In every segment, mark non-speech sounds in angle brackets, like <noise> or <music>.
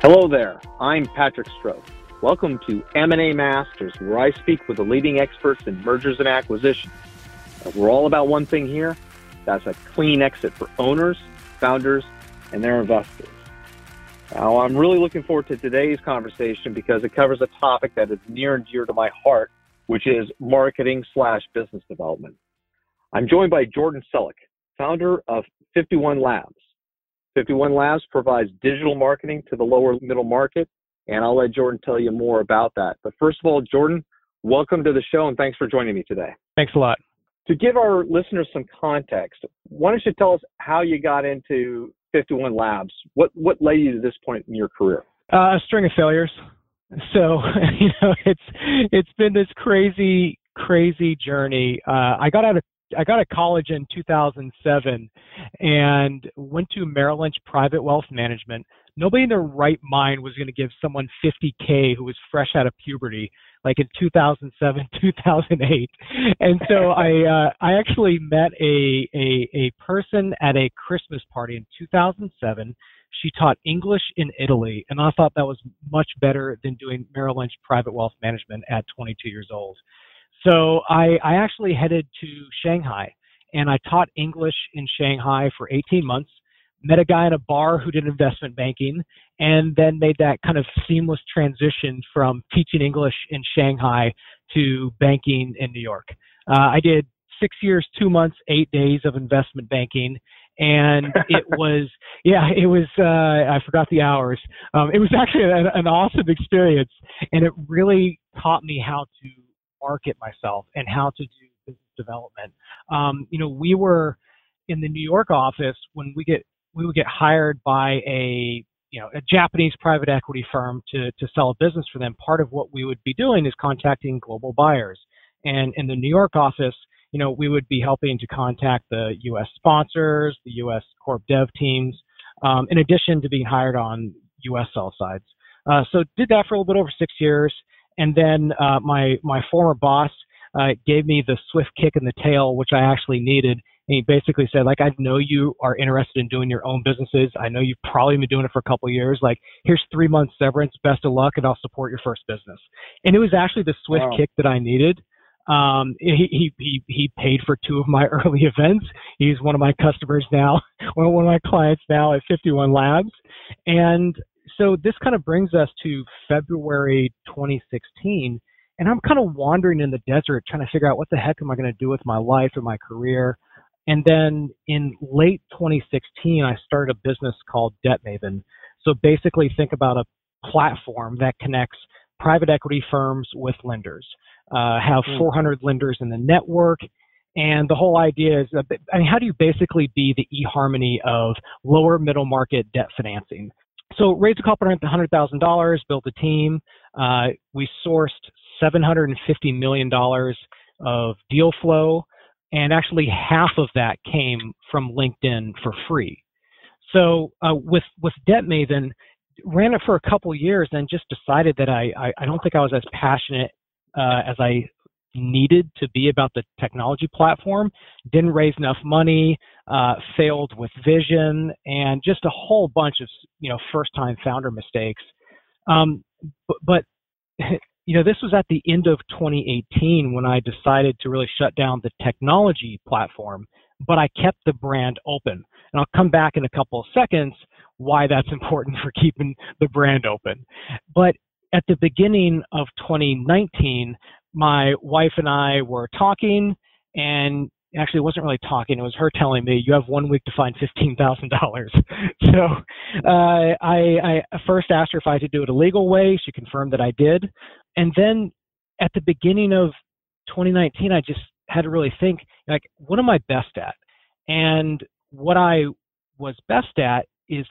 Hello there. I'm Patrick Stroh. Welcome to M&A Masters, where I speak with the leading experts in mergers and acquisitions. We're all about one thing here. That's a clean exit for owners, founders, and their investors. Now, I'm really looking forward to today's conversation because it covers a topic that is near and dear to my heart, which is marketing slash business development. I'm joined by Jordan Selleck, founder of 51 Labs. 51 Labs provides digital marketing to the lower middle market, and I'll let Jordan tell you more about that. But first of all, Jordan, welcome to the show and thanks for joining me today. Thanks a lot. To give our listeners some context, why don't you tell us how you got into 51 Labs? What what led you to this point in your career? Uh, a string of failures. So <laughs> you know, it's it's been this crazy crazy journey. Uh, I got out of I got out of college in 2007 and went to Merrill Lynch Private Wealth Management. Nobody in their right mind was going to give someone 50k who was fresh out of puberty, like in 2007, <laughs> 2008. And so <laughs> I uh, I actually met a, a a person at a Christmas party in 2007. She taught English in Italy, and I thought that was much better than doing Merrill Lynch Private Wealth Management at 22 years old. So I, I actually headed to Shanghai and I taught English in Shanghai for 18 months. Met a guy in a bar who did investment banking and then made that kind of seamless transition from teaching English in Shanghai to banking in New York. Uh, I did six years, two months, eight days of investment banking. And <laughs> it was, yeah, it was, uh, I forgot the hours. Um, it was actually an, an awesome experience and it really taught me how to market myself and how to do business development. Um, you know, we were in the New York office when we get we would get hired by a you know a Japanese private equity firm to to sell a business for them. Part of what we would be doing is contacting global buyers. And in the New York office, you know, we would be helping to contact the U.S. sponsors, the U.S. corp dev teams, um, in addition to being hired on U.S. sell sides. Uh, so did that for a little bit over six years. And then uh, my my former boss uh, gave me the swift kick in the tail, which I actually needed. And he basically said, like, I know you are interested in doing your own businesses. I know you've probably been doing it for a couple of years. Like, here's three months severance. Best of luck, and I'll support your first business. And it was actually the swift wow. kick that I needed. Um, he, he, he, he paid for two of my <laughs> early events. He's one of my customers now, <laughs> one of my clients now at 51 Labs. And so this kind of brings us to February 2016, and I'm kind of wandering in the desert trying to figure out what the heck am I going to do with my life and my career. And then in late 2016, I started a business called Debt Maven. So basically, think about a platform that connects private equity firms with lenders. Uh, have hmm. 400 lenders in the network. And the whole idea is, I mean, how do you basically be the eHarmony of lower middle market debt financing? So raised a couple hundred thousand dollars, built a team. Uh, we sourced 750 million dollars of deal flow, and actually half of that came from LinkedIn for free. So uh, with with Debt Maven, ran it for a couple years, and just decided that I, I, I don't think I was as passionate uh, as I needed to be about the technology platform, didn't raise enough money, uh, failed with vision, and just a whole bunch of you know first time founder mistakes. Um, but, but <laughs> you know this was at the end of 2018 when I decided to really shut down the technology platform, but I kept the brand open. And I'll come back in a couple of seconds why that's <laughs> important for keeping the brand open. But at the beginning of 2019, my wife and I were talking, and actually it wasn't really talking. It was her telling me, "You have one week to find fifteen thousand dollars." <laughs> So uh, I, I first asked her if I could do it a legal way. She confirmed that I did, and then at the beginning of 2019, I just had to really think, like, what am I best at? And what I was best at is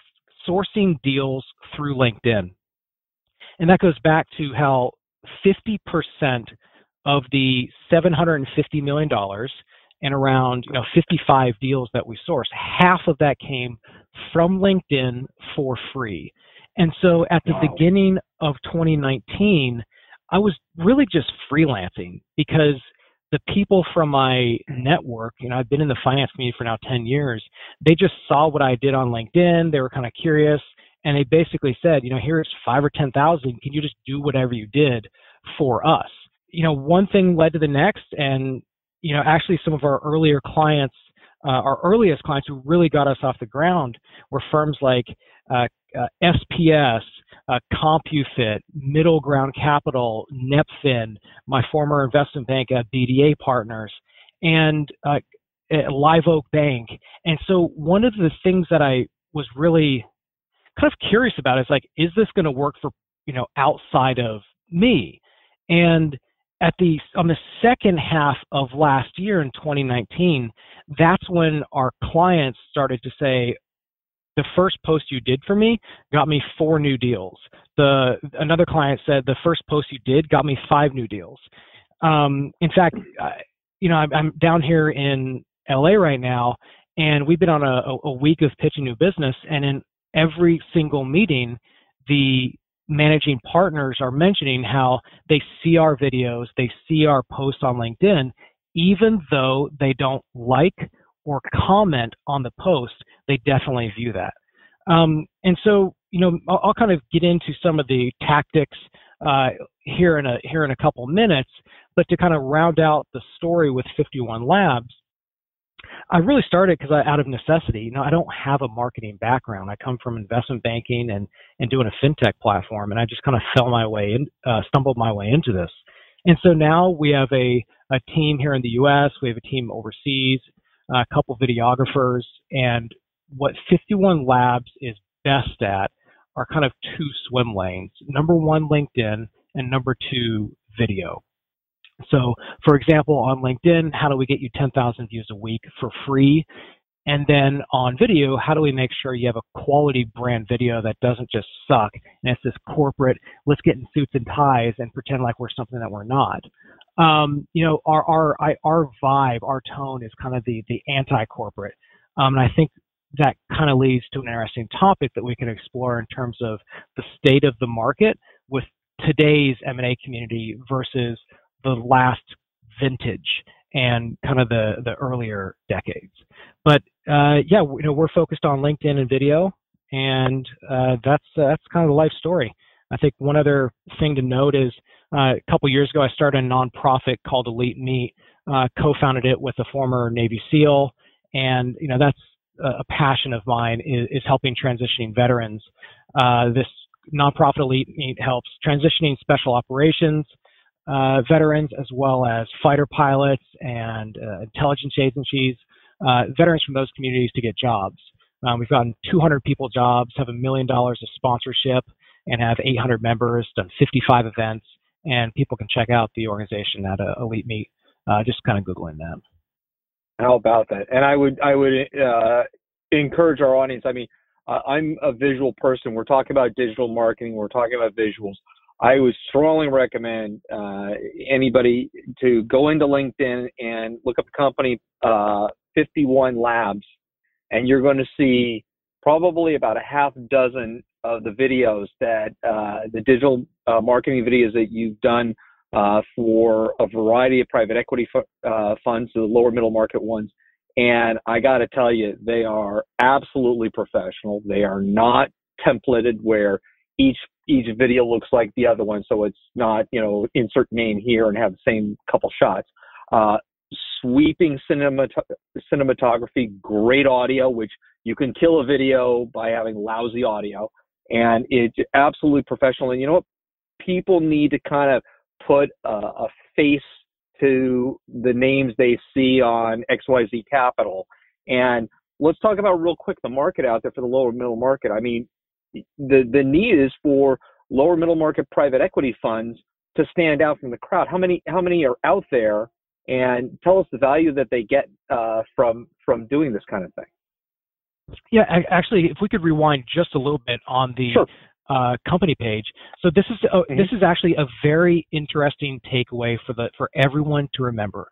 sourcing deals through LinkedIn. And that goes back to how 50% of the $750 million and around you know 55 deals that we sourced, half of that came from LinkedIn for free. And so at the wow. beginning of 2019, I was really just freelancing because the people from my network, you know, I've been in the finance community for now 10 years, they just saw what I did on LinkedIn. They were kind of curious and they basically said, you know, here's five or ten thousand. Can you just do whatever you did for us? You know, one thing led to the next, and you know, actually, some of our earlier clients, uh, our earliest clients who really got us off the ground, were firms like uh, uh, SPS, uh, CompuFit, Middle Ground Capital, Nepfin, my former investment bank at BDA Partners, and uh, Live Oak Bank. And so, one of the things that I was really kind of curious about is like, is this going to work for you know outside of me? And at the on the second half of last year in 2019, that's when our clients started to say, the first post you did for me got me four new deals. The another client said the first post you did got me five new deals. Um, in fact, I, you know, I'm, I'm, down here in LA right now, and we've been on a, a week of pitching new business, and in every single meeting, the managing partners are mentioning how they see our videos, they see our posts on LinkedIn, even though they don't like or comment on the post, they definitely view that. Um, and so, you know, I'll, I'll, kind of get into some of the tactics uh, here in a here in a couple minutes, but to kind of round out the story with 51 Labs, I really started because I, out of necessity. You know, I don't have a marketing background. I come from investment banking and and doing a fintech platform, and I just kind of <laughs> fell my way in, uh, stumbled my way into this. And so now we have a a team here in the U.S. We have a team overseas, a couple videographers, and what 51 Labs is best at are kind of two swim lanes. Number one, LinkedIn, and number two, video. So, for example, on LinkedIn, how do we get you 10,000 views a week for free? And then on video, how do we make sure you have a quality brand video that doesn't just suck and it's this corporate, let's get in suits and ties and pretend like we're something that we're not. Um, you know, our, our, our vibe, our tone is kind of the, the anti-corporate. Um, and I think that kind of leads to an interesting topic that we can explore in terms of the state of the market with today's M&A community versus the last vintage and kind of the the earlier decades. But uh, yeah, you know, we're focused on LinkedIn and video, and uh, that's uh, that's kind of the life story. I think one other thing to note is uh, a couple years ago I started a nonprofit called Elite Meet. Uh, co-founded it with a former Navy SEAL, and you know that's a passion of mine is, is helping transitioning veterans. Uh, this nonprofit Elite Meet helps transitioning special operations uh, veterans as well as fighter pilots and uh, intelligence agencies, uh, veterans from those communities to get jobs. Um, we've gotten 200 people jobs, have a million dollars of sponsorship, and have 800 members, done 55 events, and people can check out the organization at uh, Elite Meet, uh, just kind of Googling them. How about that? And I would, I would uh, encourage our audience. I mean, I'm a visual person. We're talking about digital marketing. We're talking about visuals. I would strongly recommend uh, anybody to go into LinkedIn and look up the company uh, 51 Labs, and you're going to see probably about a half dozen of the videos that uh, the digital uh, marketing videos that you've done uh, for a variety of private equity uh, funds, the lower middle market ones. And I got to tell you, they are absolutely professional. They are not templated where each each video looks like the other one, so it's not you know insert name here and have the same couple shots. Uh, sweeping cinemat- cinematography, great audio, which you can kill a video by having lousy audio, and it's absolutely professional. And you know what? People need to kind of put a, a face to the names they see on XYZ Capital. And let's talk about real quick the market out there for the lower middle market. I mean, the the need is for lower middle market private equity funds to stand out from the crowd. How many how many are out there? And tell us the value that they get uh, from from doing this kind of thing. Yeah, actually, if we could rewind just a little bit on the sure. uh, company page. So this is uh, mm-hmm. this is actually a very interesting takeaway for the for everyone to remember.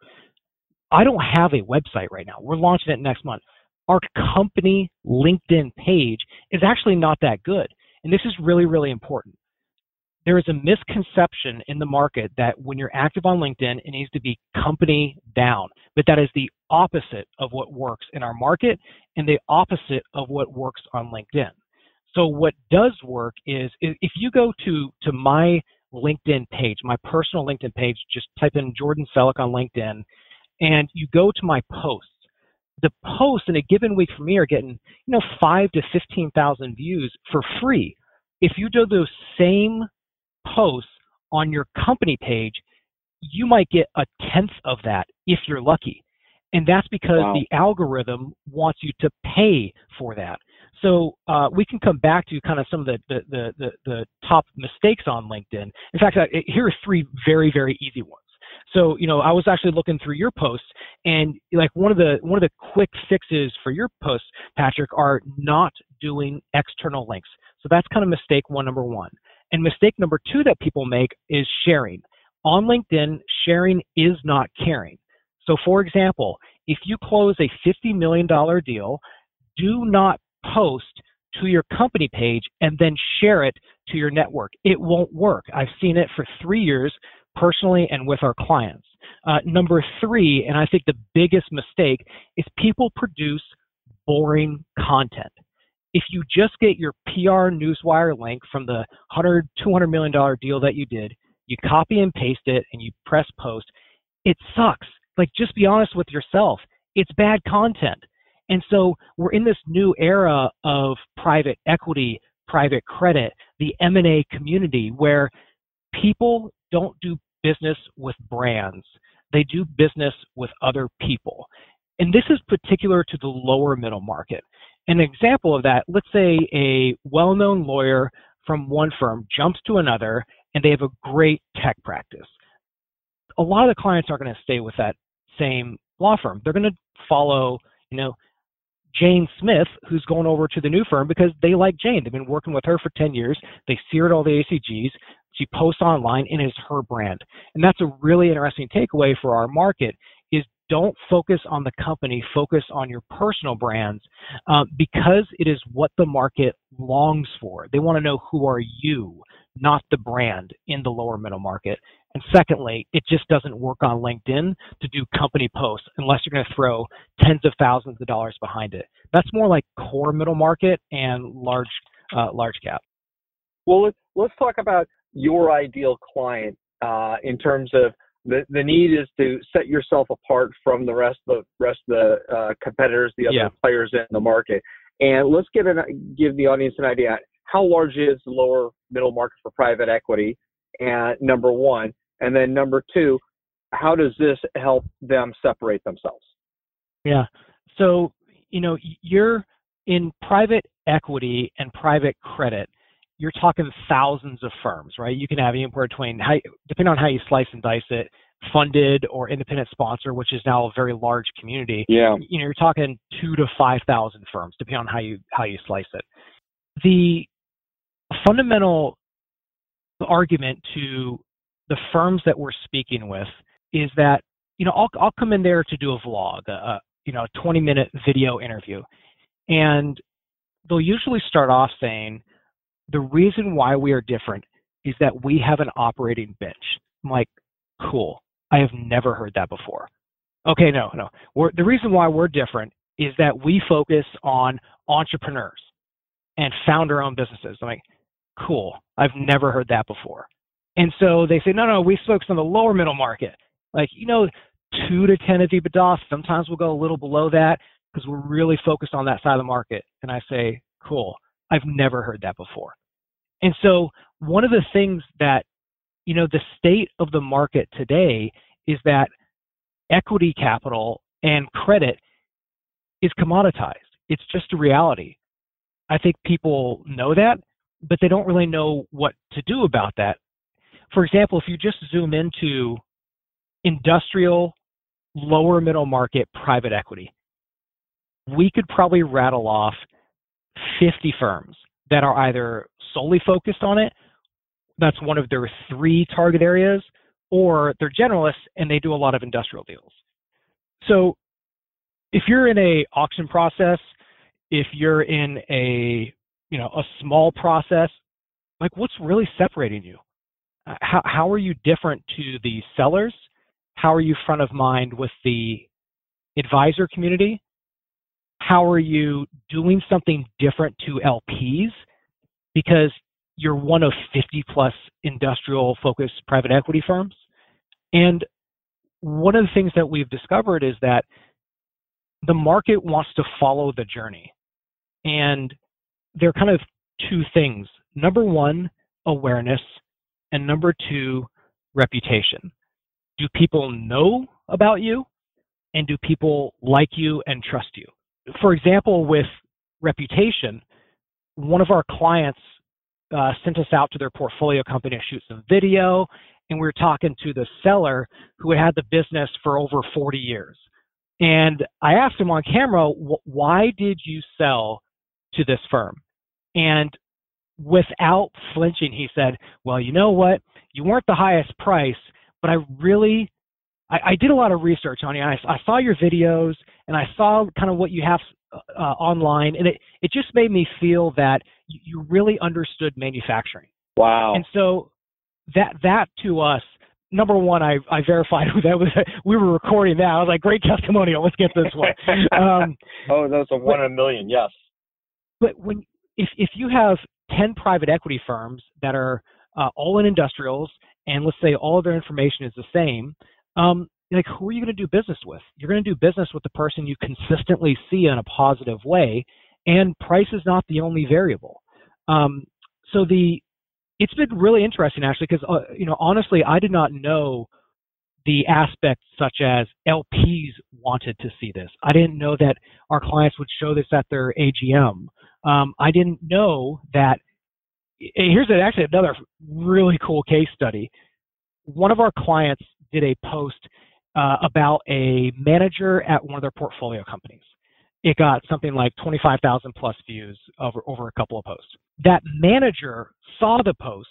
I don't have a website right now. We're launching it next month our company LinkedIn page is actually not that good. And this is really, really important. There is a misconception in the market that when you're active on LinkedIn, it needs to be company down. But that is the opposite of what works in our market and the opposite of what works on LinkedIn. So what does work is if you go to to my LinkedIn page, my personal LinkedIn page, just type in Jordan Selleck on LinkedIn, and you go to my posts. The posts in a given week for me are getting, you know, five to fifteen thousand views for free. If you do those same posts on your company page, you might get a tenth of that if you're lucky. And that's because wow. the algorithm wants you to pay for that. So uh, we can come back to kind of some of the, the, the, the, top mistakes on LinkedIn. In fact, here are three very, very easy ones. So, you know, I was actually looking through your posts and like one of the one of the quick fixes for your posts, Patrick, are not doing external links. So that's kind of mistake one number one. And mistake number two that people make is sharing. On LinkedIn, sharing is not caring. So for example, if you close a $50 million deal, do not post to your company page and then share it to your network. It won't work. I've seen it for three years personally and with our clients. Uh, number three, and I think the biggest mistake, is people produce boring content. If you just get your PR newswire link from the 100, 200 million dollar deal that you did, you copy and paste it and you press post, it sucks. Like just be honest with yourself. It's bad content. And so we're in this new era of private equity, private credit, the M&A community where people don't do business with brands. They do business with other people. And this is particular to the lower middle market. An example of that, let's say a well-known lawyer from one firm jumps to another and they have a great tech practice. A lot of the clients aren't going to stay with that same law firm. They're going to follow, you know, Jane Smith, who's going over to the new firm because they like Jane. They've been working with her for 10 years. They at all the ACGs. She posts online and it's her brand. And that's a really interesting takeaway for our market is don't focus on the company, focus on your personal brands uh, because it is what the market longs for. They want to know who are you, not the brand in the lower middle market. And secondly, it just doesn't work on LinkedIn to do company posts unless you're going to throw tens of thousands of dollars behind it. That's more like core middle market and large uh, large cap. Well, let's let's talk about your ideal client uh, in terms of the, the need is to set yourself apart from the rest of the rest of the uh, competitors, the other yeah. players in the market. And let's give an, give the audience an idea how large is the lower middle market for private equity, and number one, and then number two, how does this help them separate themselves? Yeah. So, you know, you're in private equity and private credit, you're talking thousands of firms, right? You can have anywhere between, how, depending on how you slice and dice it, funded or independent sponsor, which is now a very large community. Yeah. You know, you're talking two to five thousand firms, depending on how you how you slice it. The fundamental argument to the firms that we're speaking with is that you know I'll I'll come in there to do a vlog, a, you know, a 20 minute video interview, and they'll usually start off saying the reason why we are different is that we have an operating bench. I'm like, cool. I have never heard that before. Okay, no, no. We're, the reason why we're different is that we focus on entrepreneurs and founder-owned businesses. I'm like, cool. I've never heard that before. And so they say, no, no, we focus on the lower middle market. Like, you know, two to 10 of EBITDA. Sometimes we'll go a little below that because we're really focused on that side of the market. And I say, cool. I've never heard that before. And so one of the things that, you know, the state of the market today is that equity capital and credit is commoditized. It's just a reality. I think people know that, but they don't really know what to do about that for example, if you just zoom into industrial, lower middle market private equity, we could probably rattle off 50 firms that are either solely focused on it, that's one of their three target areas, or they're generalists and they do a lot of industrial deals. So if you're in a auction process, if you're in a you know a small process, like what's really separating you? how, how are you different to the sellers? How are you front of mind with the advisor community? How are you doing something different to LPs because you're one of 50 plus industrial focused private equity firms. And one of the things that we've discovered is that the market wants to follow the journey. And there are kind of two things. Number one, awareness, and number two, reputation. Do people know about you? And do people like you and trust you? For example, with reputation, one of our clients uh, sent us out to their portfolio company to shoot some video, and we were talking to the seller who had the business for over 40 years. And I asked him on camera, why did you sell to this firm? And without flinching, he said, well, you know what? You weren't the highest price, but I really, I, I did a lot of research on you. I, I saw your videos and I saw kind of what you have uh, online, and it, it just made me feel that you, really understood manufacturing. Wow. And so that that to us number one, I, I verified <laughs> that was. We were recording that. I was like, great testimonial. Let's get this one. <laughs> Um, oh, that's a one but, in a million. Yes. But when if if you have ten private equity firms that are uh, all in industrials, and let's say all of their information is the same, um, like who are you going to do business with? You're going to do business with the person you consistently see in a positive way, and price is not the only variable. Um, so the it's been really interesting actually because uh, you know honestly I did not know the aspects such as LPs wanted to see this. I didn't know that our clients would show this at their AGM. Um, I didn't know that. Here's actually another really cool case study. One of our clients did a post uh, about a manager at one of their portfolio companies. It got something like 25,000 plus views over, over a couple of posts. That manager saw the post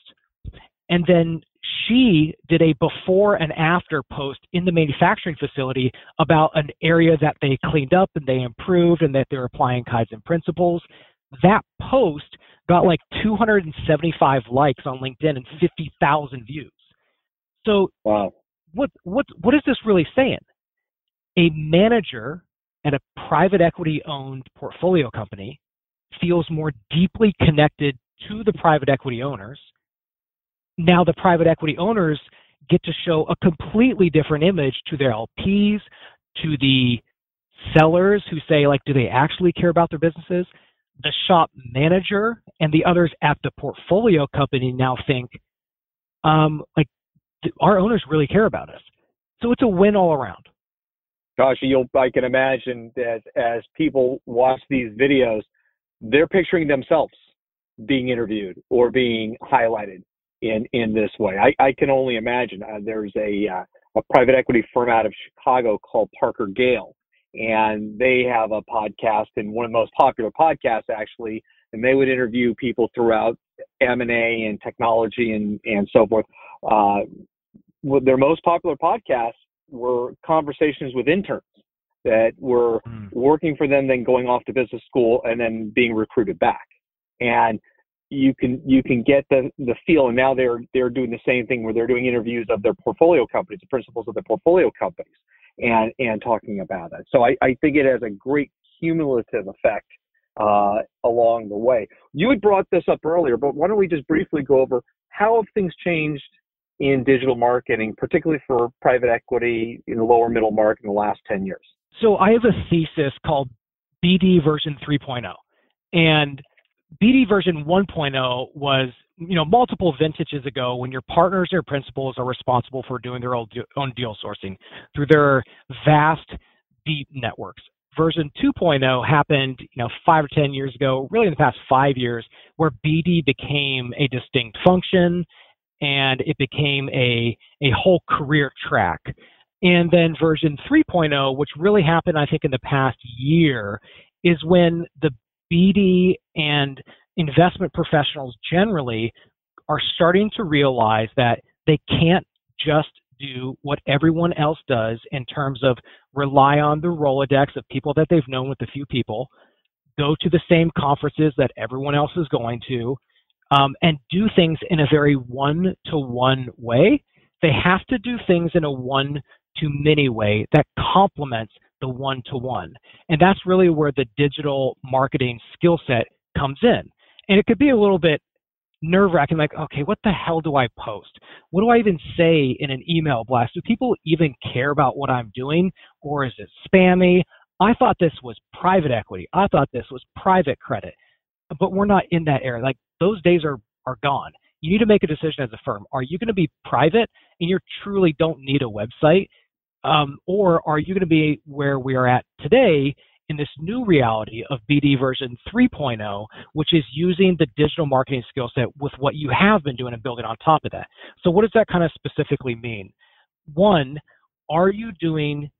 and then she did a before and after post in the manufacturing facility about an area that they cleaned up and they improved and that they're applying Kaizen principles. That post got like 275 likes on LinkedIn and 50,000 views. So wow what what what is this really saying? A manager at a private equity owned portfolio company feels more deeply connected to the private equity owners. Now the private equity owners get to show a completely different image to their LPs, to the sellers who say like do they actually care about their businesses? The shop manager and the others at the portfolio company now think um, like our owners really care about us. So it's a win all around. Gosh, you'll I can imagine that as people watch these videos, they're picturing themselves being interviewed or being highlighted in in this way. I, I can only imagine. Uh, there's a uh, a private equity firm out of Chicago called Parker Gale, and they have a podcast and one of the most popular podcasts actually. And they would interview people throughout M and A and technology and and so forth. Uh, their most popular podcasts were conversations with interns that were mm. working for them, then going off to business school, and then being recruited back. And you can you can get the the feel. And now they're they're doing the same thing where they're doing interviews of their portfolio companies, the principals of their portfolio companies, and and talking about it. So I, I think it has a great cumulative effect uh, along the way. You had brought this up earlier, but why don't we just briefly go over how have things changed in digital marketing, particularly for private equity in the lower middle market in the last 10 years? So I have a thesis called BD version 3.0. And BD version 1.0 was, you know, multiple vintages ago when your partners or principals are responsible for doing their own deal sourcing through their vast, deep networks. Version 2.0 happened, you know, five or 10 years ago, really in the past five years, where BD became a distinct function and it became a, a whole career track. And then version 3.0, which really happened, I think, in the past year, is when the BD and investment professionals generally are starting to realize that they can't just do what everyone else does in terms of rely on the Rolodex of people that they've known with a few people, go to the same conferences that everyone else is going to, um, and do things in a very one to one way. They have to do things in a one to many way that complements the one to one. And that's really where the digital marketing skill set comes in. And it could be a little bit nerve wracking. Like, okay, what the hell do I post? What do I even say in an email blast? Do people even care about what I'm doing, or is it spammy? I thought this was private equity. I thought this was private credit, but we're not in that area. Like those days are are gone. You need to make a decision as a firm. Are you going to be private and you truly don't need a website, um, or are you going to be where we are at today in this new reality of BD version 3.0, which is using the digital marketing skill set with what you have been doing and building on top of that. So, what does that kind of specifically mean? One, are you doing,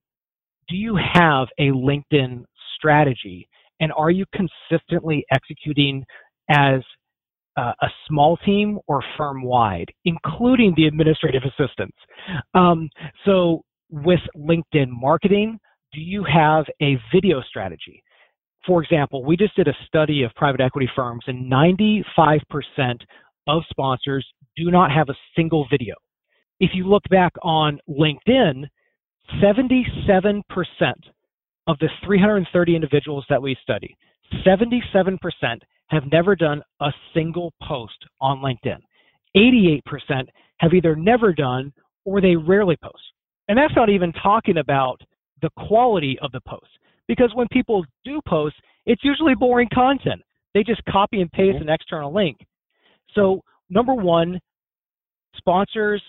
do you have a LinkedIn strategy? And are you consistently executing as uh, a small team or firm wide, including the administrative assistants? Um, so, with LinkedIn marketing, do you have a video strategy? For example, we just did a study of private equity firms, and 95% of sponsors do not have a single video. If you look back on LinkedIn, 77% of the 330 individuals that we study, 77% have never done a single post on LinkedIn. 88% have either never done or they rarely post. And that's not even talking about the quality of the post. Because when people do post, it's usually boring content. They just copy and paste an external link. So, number one, sponsors,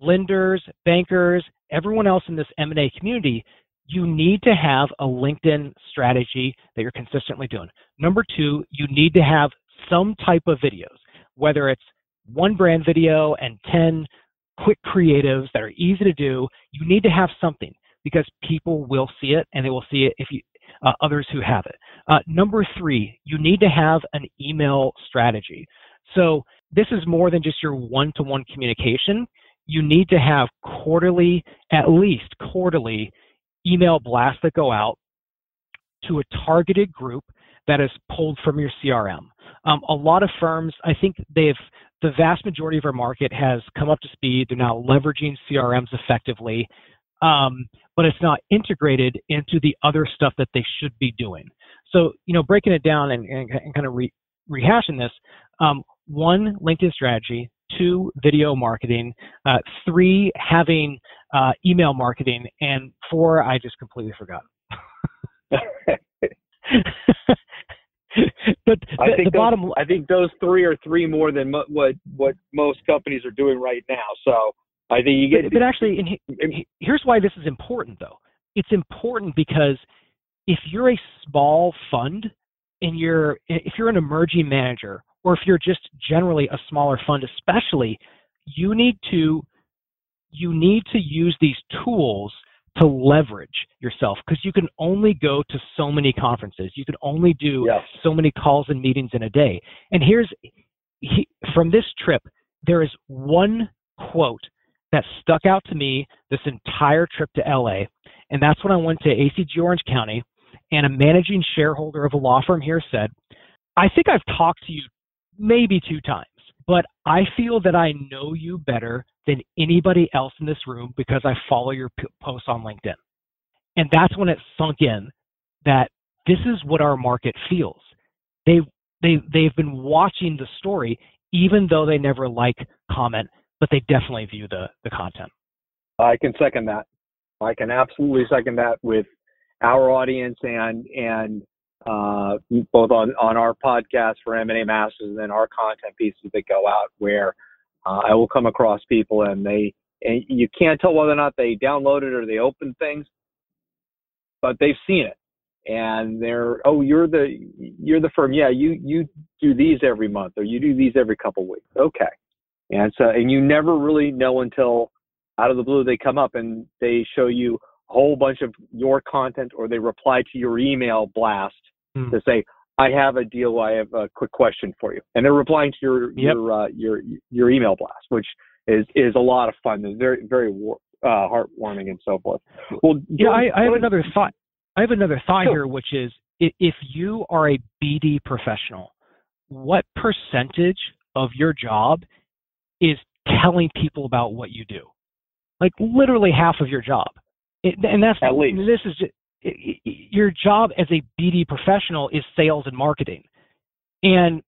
lenders, bankers, everyone else in this M&A community, you need to have a LinkedIn strategy that you're consistently doing. Number two, you need to have some type of videos, whether it's one brand video and 10 quick creatives that are easy to do. You need to have something because people will see it and they will see it if you uh, others who have it. Uh, number three, you need to have an email strategy. So this is more than just your one-to-one communication. You need to have quarterly, at least quarterly, email blasts that go out to a targeted group that is pulled from your CRM. Um, a lot of firms, I think they've, the vast majority of our market has come up to speed. They're now leveraging CRMs effectively um, but it's not integrated into the other stuff that they should be doing. So, you know, breaking it down and, and, and kind of re- rehashing this, um, one, LinkedIn strategy, two, video marketing, uh, three, having uh, email marketing, and four, I just completely forgot. <laughs> but the, I think the those, bottom, I think those three are three more than mo- what what most companies are doing right now. So I think you get. But, but actually, he, here's why this is important, though. It's important because if you're a small fund and you're if you're an emerging manager, or if you're just generally a smaller fund, especially, you need to you need to use these tools to leverage yourself because you can only go to so many conferences. You can only do yes. so many calls and meetings in a day. And here's he, from this trip, there is one quote that stuck out to me this entire trip to LA. And that's when I went to ACG Orange County, and a managing shareholder of a law firm here said, I think I've talked to you maybe two times, but I feel that I know you better than anybody else in this room because I follow your p- posts on LinkedIn. And that's when it sunk in that this is what our market feels. They they they've been watching the story even though they never like, comment, but they definitely view the the content. I can second that. I can absolutely second that with our audience and and uh, both on on our podcast for M&A Masters and then our content pieces that go out where uh, I will come across people and they and you can't tell whether or not they downloaded or they opened things, but they've seen it. And they're oh you're the you're the firm. Yeah you you do these every month or you do these every couple weeks. Okay. And so, and you never really know until out of the blue they come up and they show you a whole bunch of your content or they reply to your email blast mm. to say, I have a deal. I have a quick question for you. And they're replying to your, yep. your, uh, your, your email blast, which is, is a lot of fun. It's very, very uh, heartwarming and so forth. Well, yeah, I, I have another thought. I have another thought here, which is if you are a BD professional, what percentage of your job is telling people about what you do. Like literally half of your job. It, and that's at least this is just, your job as a BD professional is sales and marketing. And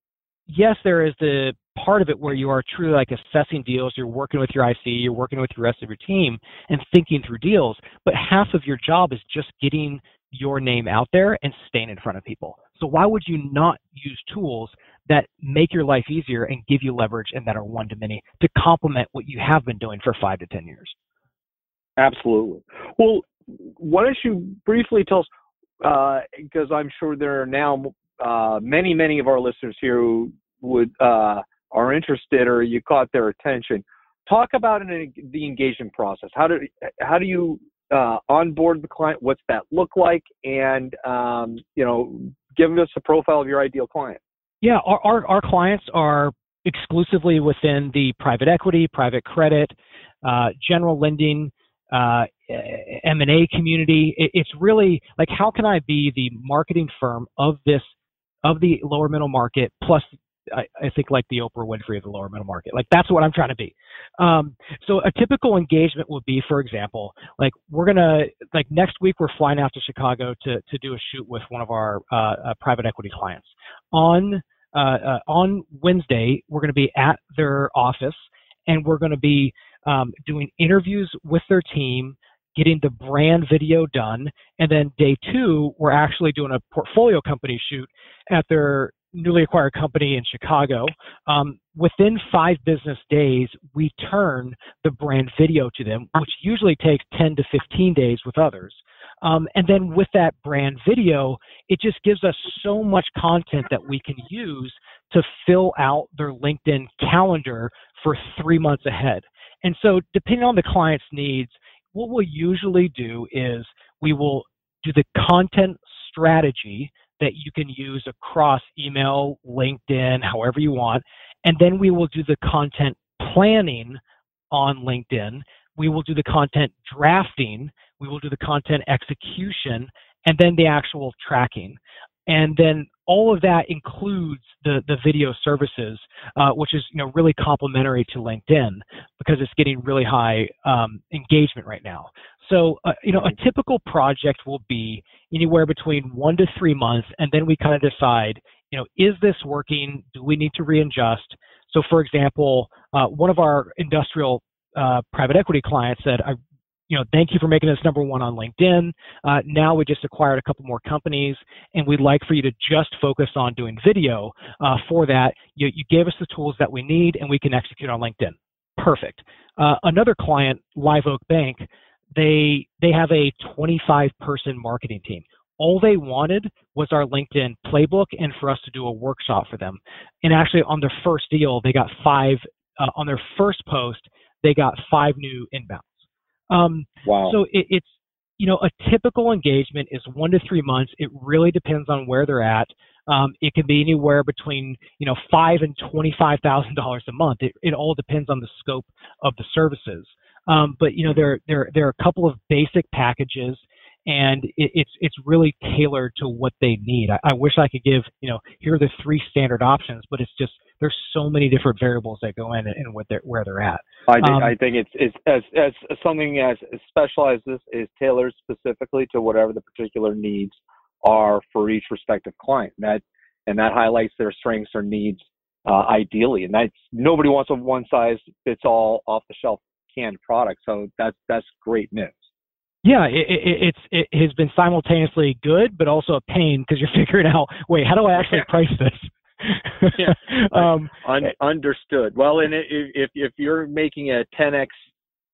yes, there is the part of it where you are truly like assessing deals, you're working with your IC, you're working with the rest of your team and thinking through deals, but half of your job is just getting your name out there and staying in front of people. So why would you not use tools that make your life easier and give you leverage and that are one to many to complement what you have been doing for five to 10 years? Absolutely. Well, why don't you briefly tell us, because uh, I'm sure there are now uh, many, many of our listeners here who would uh, are interested or you caught their attention. Talk about an, the engagement process. How do how do you uh, onboard the client? What's that look like? And um, you know, give us a profile of your ideal client. Yeah, our, our, our clients are exclusively within the private equity, private credit, uh, general lending, uh, M&A community. It, it's really like how can I be the marketing firm of this of the lower middle market plus I, I, think like the Oprah Winfrey of the lower middle market. Like that's what I'm trying to be. Um, so a typical engagement would be, for example, like we're gonna like next week we're flying out to Chicago to to do a shoot with one of our uh, uh, private equity clients. On uh, uh on Wednesday we're gonna be at their office and we're gonna be um, doing interviews with their team getting the brand video done. And then day two, we're actually doing a portfolio company shoot at their newly acquired company in Chicago. Um, within five business days, we turn the brand video to them, which usually takes 10 to 15 days with others. Um, and then with that brand video, it just gives us so much content that we can use to fill out their LinkedIn calendar for three months ahead. And so, depending on the client's needs, what we'll usually do is we will do the content strategy that you can use across email, LinkedIn, however you want. And then we will do the content planning on LinkedIn. We will do the content drafting. We will do the content execution and then the actual tracking. And then all of that includes the, the video services, uh, which is you know really complementary to LinkedIn because it's getting really high um, engagement right now. So, uh, you know, a typical project will be anywhere between one to three months, and then we kind of decide, you know, is this working? Do we need to readjust? So, for example, uh, one of our industrial uh, private equity clients said, I, you know, thank you for making us number one on LinkedIn. Uh, now we just acquired a couple more companies, and we'd like for you to just focus on doing video. Uh, for that, you, you gave us the tools that we need, and we can execute on LinkedIn. Perfect. Uh, another client, Live Oak Bank, they they have a 25 person marketing team all they wanted was our linkedin playbook and for us to do a workshop for them and actually on their first deal they got five uh, on their first post they got five new inbounds um, wow. so it, it's you know a typical engagement is one to three months. It really depends on where they're at. Um, it can be anywhere between you know five and twenty five thousand dollars a month. It, it all depends on the scope of the services. Um, but you know, there there there are a couple of basic packages, and it, it's it's really tailored to what they need. I, I wish I could give you know here are the three standard options, but it's just there's so many different variables that go in and what they're where they're at. I think um, I think it's it's as as something as specialized as is tailored specifically to whatever the particular needs are for each respective client. And that and that highlights their strengths or needs uh, ideally. And that's nobody wants a one size fits all off the shelf canned product. So that's that's great news. Yeah, it, it, it's it has been simultaneously good, but also a pain because you're <laughs> figuring out, wait, how do I actually price this? yeah, <laughs> um, Un- understood. Well, and if if you're making a 10x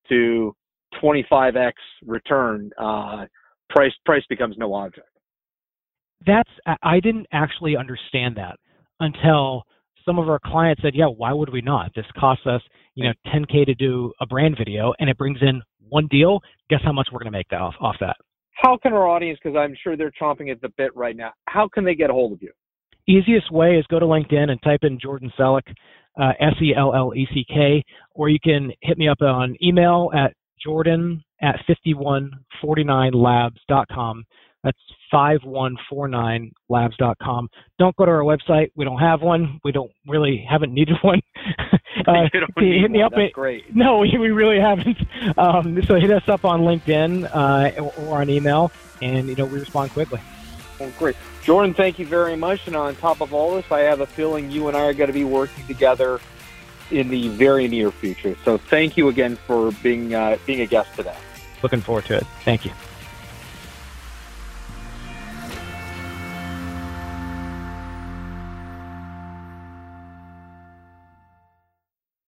to 25x return, uh, price price becomes no object. That's I didn't actually understand that until some of our clients said, yeah, why would we not? This costs us, you know, 10K to do a brand video and it brings in one deal. Guess how much we're going to make off, off that? How can our audience, because I'm sure they're chomping at the bit right now, how can they get a hold of you? Easiest way is go to LinkedIn and type in Jordan Selleck, uh, S E L L E C K, or you can hit me up on email at jordan at 5149labs.com. That's 5149labs.com. Don't go to our website. We don't have one. We don't really haven't needed one. <laughs> uh, hit me up. That's great. No, we, <laughs> we really haven't. Um, so hit us up on LinkedIn uh, or, or on email, and you know we respond quickly. Well, great. Jordan, thank you very much. And on top of all this, I have a feeling you and I are going to be working together in the very near future. So thank you again for being uh, being a guest today. Looking forward to it. Thank you.